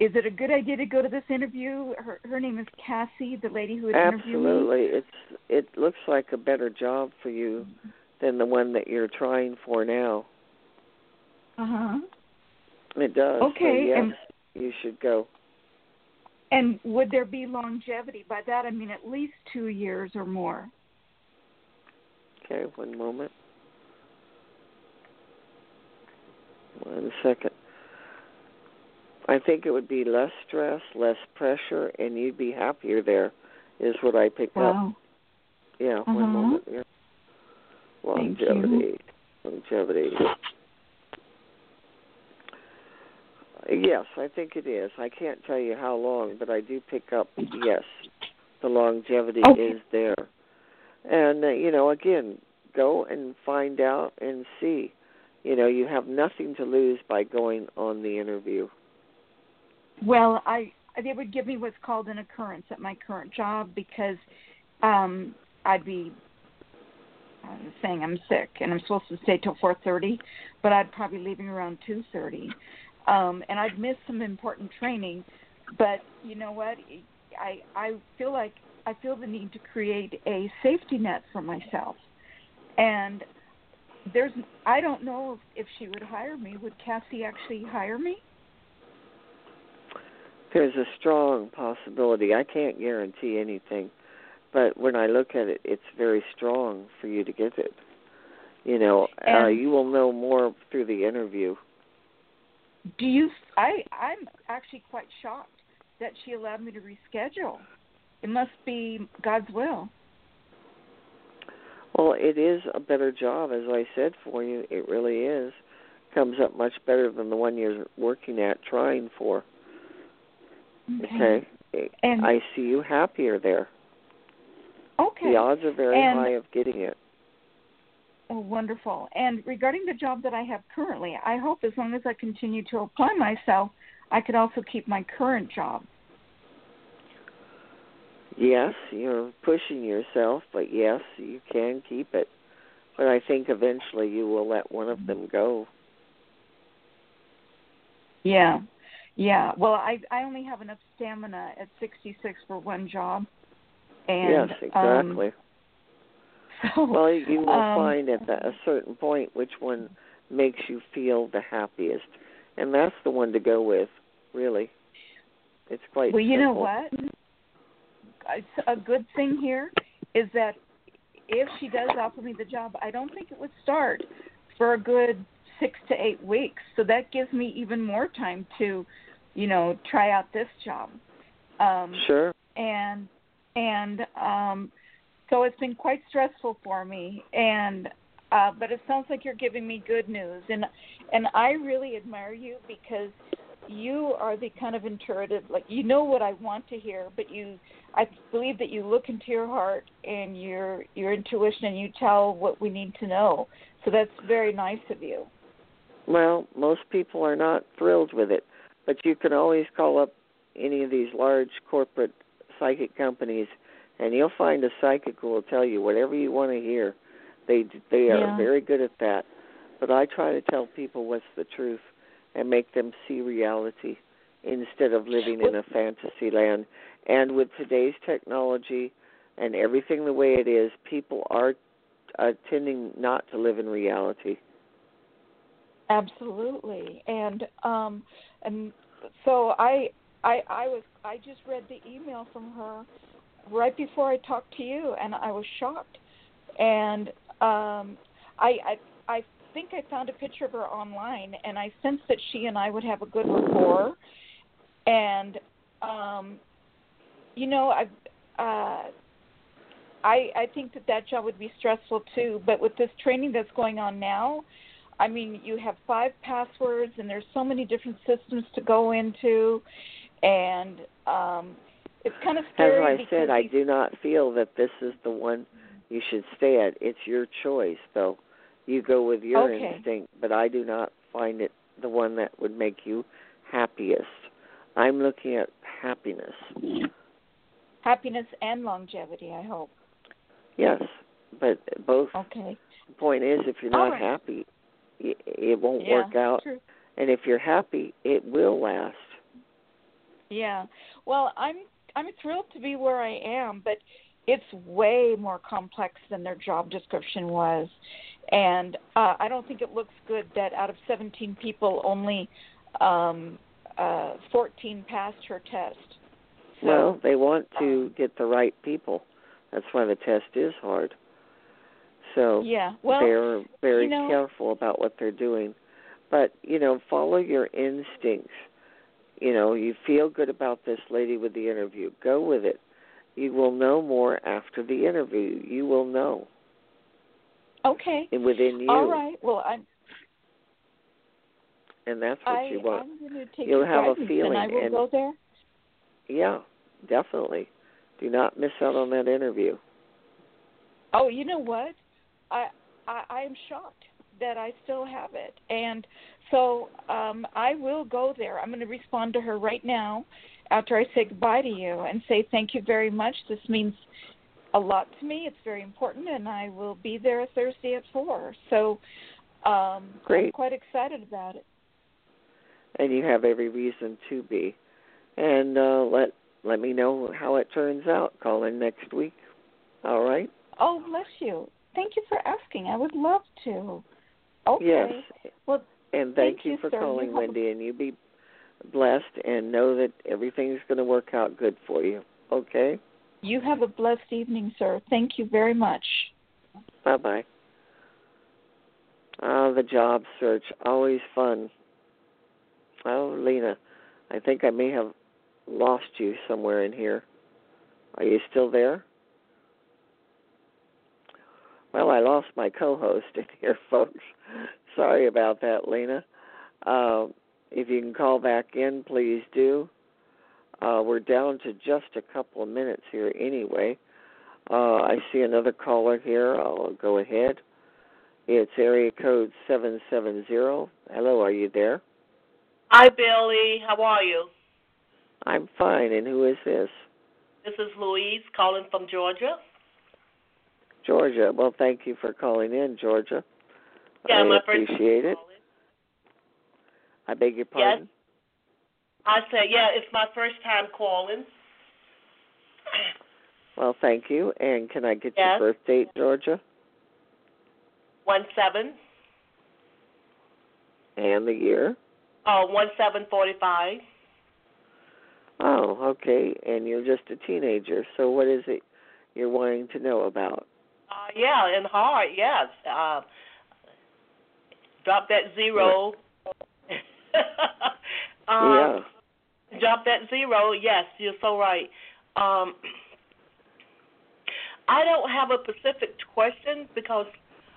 is it a good idea to go to this interview? Her, her name is Cassie, the lady who would interview me. Absolutely. It's it looks like a better job for you than the one that you're trying for now. Uh huh. It does. Okay, So yes, and- you should go. And would there be longevity? By that I mean at least two years or more. Okay, one moment. One second. I think it would be less stress, less pressure, and you'd be happier there, is what I picked up. Wow. Yeah, Uh-huh. one moment. Yeah. Longevity. Longevity. Yes, I think it is. I can't tell you how long, but I do pick up yes. The longevity Okay. is there. And uh, you know, again, go and find out and see. You know, you have nothing to lose by going on the interview. Well, I they would give me what's called an occurrence at my current job because um I'd be uh, saying I'm sick and I'm supposed to stay till 4:30, but I'd probably leaving around 2:30. Um and I'd miss some important training, but you know what? I I feel like I feel the need to create a safety net for myself. And there's I don't know if she would hire me. Would Cassie actually hire me? There's a strong possibility. I can't guarantee anything, but when I look at it, it's very strong for you to get it. You know, uh, you will know more through the interview. Do you? I I'm actually quite shocked that she allowed me to reschedule. It must be God's will. Well, it is a better job, as I said for you. It really is. Comes up much better than the one you're working at trying for. Okay. And I see you happier there. Okay. The odds are very And- high of getting it. Oh, wonderful. And regarding the job that I have currently, I hope as long as I continue to apply myself, I could also keep my current job. Yes, you're pushing yourself, but yes, you can keep it. But I think eventually you will let one of them go. Yeah. Yeah. Well, I I only have enough stamina at 66 for one job. And yes, um, exactly. [LAUGHS] so well, you will um, find at that, a certain point which one makes you feel the happiest, and that's the one to go with. Really, it's quite. Well, you know what? It's a good thing here is that if she does offer me the job, I don't think it would start for a good six to eight weeks. So that gives me even more time to, you know, try out this job. Um, Sure. and and um, so it's been quite stressful for me. And uh, but it sounds like you're giving me good news, and and I really admire you because you are the kind of intuitive, like you know what I want to hear, but you, I believe that you look into your heart and your your intuition, and you tell what we need to know. So that's very nice of you. Well, most people are not thrilled with it, but you can always call up any of these large corporate psychic companies, and you'll find a psychic who will tell you whatever you want to hear. They they are Yeah. very good at that. But I try to tell people what's the truth and make them see reality instead of living in a fantasy land. And with today's technology and everything the way it is, people are uh, tending not to live in reality. Absolutely, and um, and so I I I was I just read the email from her right before I talked to you, and I was shocked, and um, I I I think I found a picture of her online, and I sensed that she and I would have a good rapport, and um, you know I. Uh, I I think that that job would be stressful too. But with this training that's going on now, I mean, you have five passwords, and there's so many different systems to go into, and um, it's kind of scary. As. I said, I do not feel that this is the one you should stay at. It's your choice, though. You go with your Okay. instinct, but I do not find it the one that would make you happiest. I'm looking at happiness. happiness and longevity. I hope. Yes, but both. Okay. The point is, if you're not right. happy, it, it won't Yeah, work out. true. And if you're happy, it will last. Yeah. Well, I'm I'm thrilled to be where I am, but it's way more complex than their job description was. And uh I don't think it looks good that out of 17 people only um uh 14 passed her test. So, well, they want um, to get the right people. That's why the test is hard. So yeah. Well, they're very you know- careful about what they're doing. But, you know, follow your instincts. You know, you feel good about this lady with the interview. Go with it. You will know more after the interview. You will know okay. and within you. All right. Well, I'm And that's what I you want. You'll have a feeling, and I will and- go there. Yeah, definitely. Do not miss out on that interview. Oh, you know what? I I, I am shocked that I still have it, and so um, I will go there. I'm going to respond to her right now after I say goodbye to you and say thank you very much. This means a lot to me. It's very important, and I will be there Thursday at four. So um, Great. I'm quite excited about it. and you have every reason to be. And uh, let let me know how it turns out. Call in next week. All right. Oh, bless you. Thank you for asking. I would love to. Okay. Yes. Well, And thank, Thank you, for sir. You calling, have Wendy. And you be blessed and know that everything's going to work out good for you. Okay. you have a blessed evening, sir. Thank you very much. Bye bye. Oh, ah, the job search always fun. Oh, Lena, I think I may have lost you somewhere in here. Are you still there? Well, I lost my co-host in [LAUGHS] here, folks. Sorry about that, Lena. Uh, if you can call back in, please do. Uh, we're down to just a couple of minutes here anyway. Uh, I see another caller here. I'll go ahead. It's area code 770. Hello, are you there? Hi, Billie. How are you? I'm fine. And who is this? This is Louise calling from Georgia. Georgia. Well, thank you for calling in, Georgia. Yeah, I my first appreciate it. I beg your pardon? Yes. I said, yeah, it's my first time calling. Well, thank you. And can I get Yes. your birth date, Georgia? One seven. And the year? Oh, one seven forty five. Oh, okay. And you're just a teenager. So what is it you're wanting to know about? Yeah, and hard, yes. Uh, Drop that zero. [LAUGHS] um, yeah. Drop that zero. Yes, you're so right. Um, I don't have a specific question because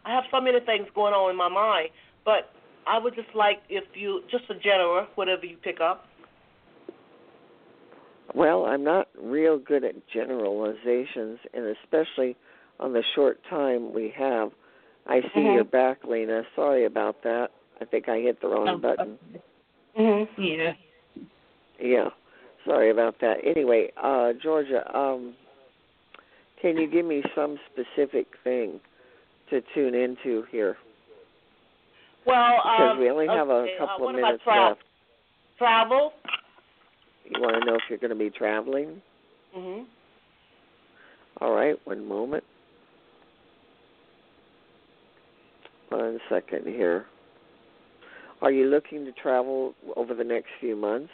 I have so many things going on in my mind. But I would just like if you just a general, whatever you pick up. Well, I'm not real good at generalizations, and especially on the short time we have. I see Mhm. your back, Lena. Sorry about that. I think I hit the wrong Oh, button. Mhm. Yeah. Yeah. Sorry about that. Anyway, uh Georgia, um can you give me some specific thing to tune into here? Well, Because um, we only have okay, a uh, couple what of minutes tra- left. Travel. You want to know if you're going to be traveling? Mhm. All right, one moment. One second here. Are you looking to travel over the next few months?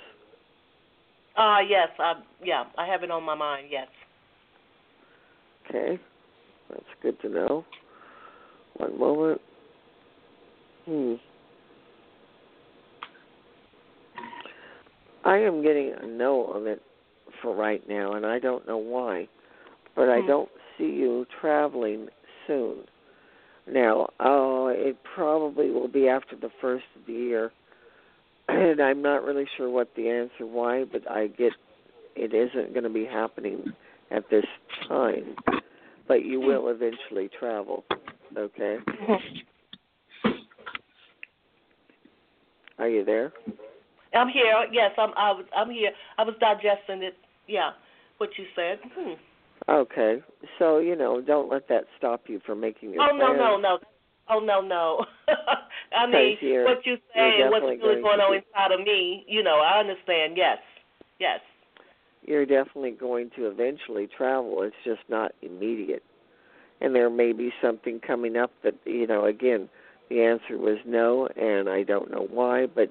Uh yes, uh, yeah, I have it on my mind. Yes. Okay, that's good to know. One moment. Hmm. I am getting a no on it for right now, and I don't know why, but I Hmm. don't see you traveling soon. Now, uh, it probably will be after the first of the year, [CLEARS THROAT] and I'm not really sure what the answer why, but I get it isn't going to be happening at this time, but you will eventually travel. Okay. [LAUGHS] Are you there? I'm here. Yes, I'm. I was. I'm here. I was digesting it. Yeah, what you said. Hmm. Okay. So you know, don't let that stop you from making your Oh no plans. no no. Oh no no. [LAUGHS] I mean, what you say and what's really going on inside of me. You know, I understand. Yes. Yes. You're definitely going to eventually travel. It's just not immediate. And there may be something coming up that you know. Again, the answer was no, and I don't know why, but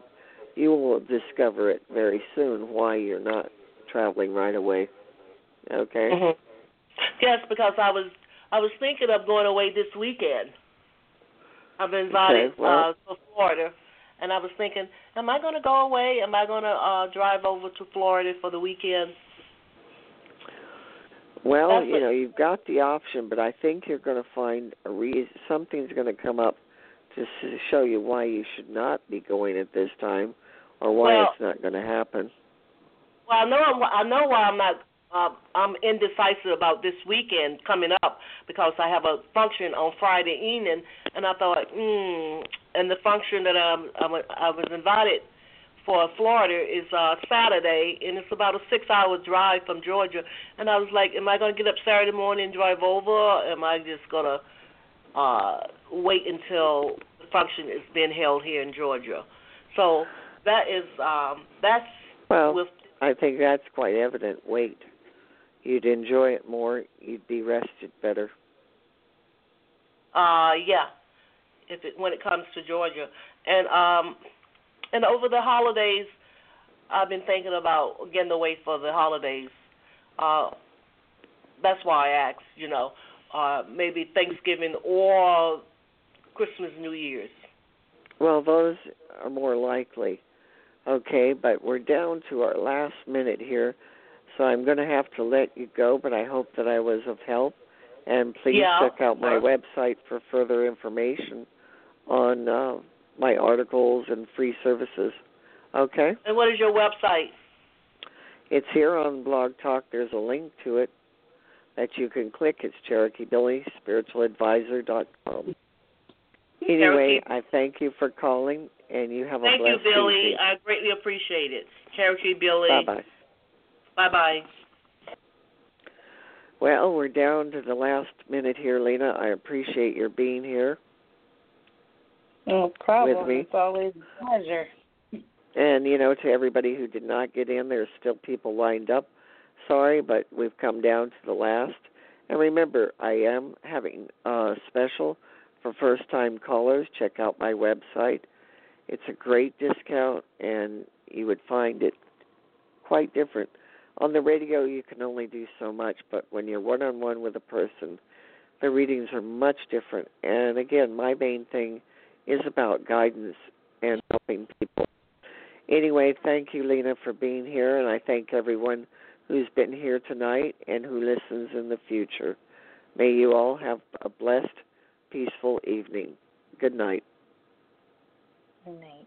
you will discover it very soon why you're not traveling right away. Okay. hmm Yes, because I was I was thinking of going away this weekend. I've been invited Okay, well- uh, to Florida, and I was thinking, am I going to go away? Am I going to uh, drive over to Florida for the weekend? Well, That's you what- know, you've got the option, but I think you're going to find a reason. Something's going to come up to show you why you should not be going at this time, or why Well- it's not going to happen. Well, I know I'm, I know why I'm not. Uh, I'm indecisive about this weekend coming up because I have a function on Friday evening, and I thought, hmm. And the function that um, I'm, I was invited for Florida is uh, Saturday, and it's about a six-hour drive from Georgia. And I was like, am I going to get up Saturday morning and drive over, or am I just going to uh, wait until the function is being held here in Georgia? So that is um, that's Well, with I think that's quite evident. Wait, you'd enjoy it more. You'd be rested better. Uh, yeah, if it when it comes to Georgia, and um, and over the holidays, I've been thinking about getting away for the holidays. Uh, that's why I asked, you know, uh, maybe Thanksgiving or Christmas, New Year's. Well, those are more likely. Okay, but we're down to our last minute here, so I'm going to have to let you go, but I hope that I was of help. And please Yeah, check out my website for further information on uh, my articles and free services. Okay? And what is your website? It's here on Blog Talk. There's a link to it that you can click. It's Cherokee Billie, spiritualadvisor.com. Anyway, I thank you for calling, and you have a Thank you, Billie. evening. I greatly appreciate it. Cherokee Billie. Bye bye. Bye bye. Well, we're down to the last minute here, Lena. I appreciate your being here. No problem. With me. It's always a pleasure. And, you know, to everybody who did not get in, there's still people lined up. Sorry, but we've come down to the last. And remember, I am having a special for first time callers. Check out my website. It's a great discount, and you would find it quite different. On the radio, you can only do so much, but when you're one on one with a person, the readings are much different. And again, my main thing is about guidance and helping people. Anyway, thank you, Lena, for being here, and I thank everyone who's been here tonight and who listens in the future. May you all have a blessed, peaceful evening. Good night. Good night.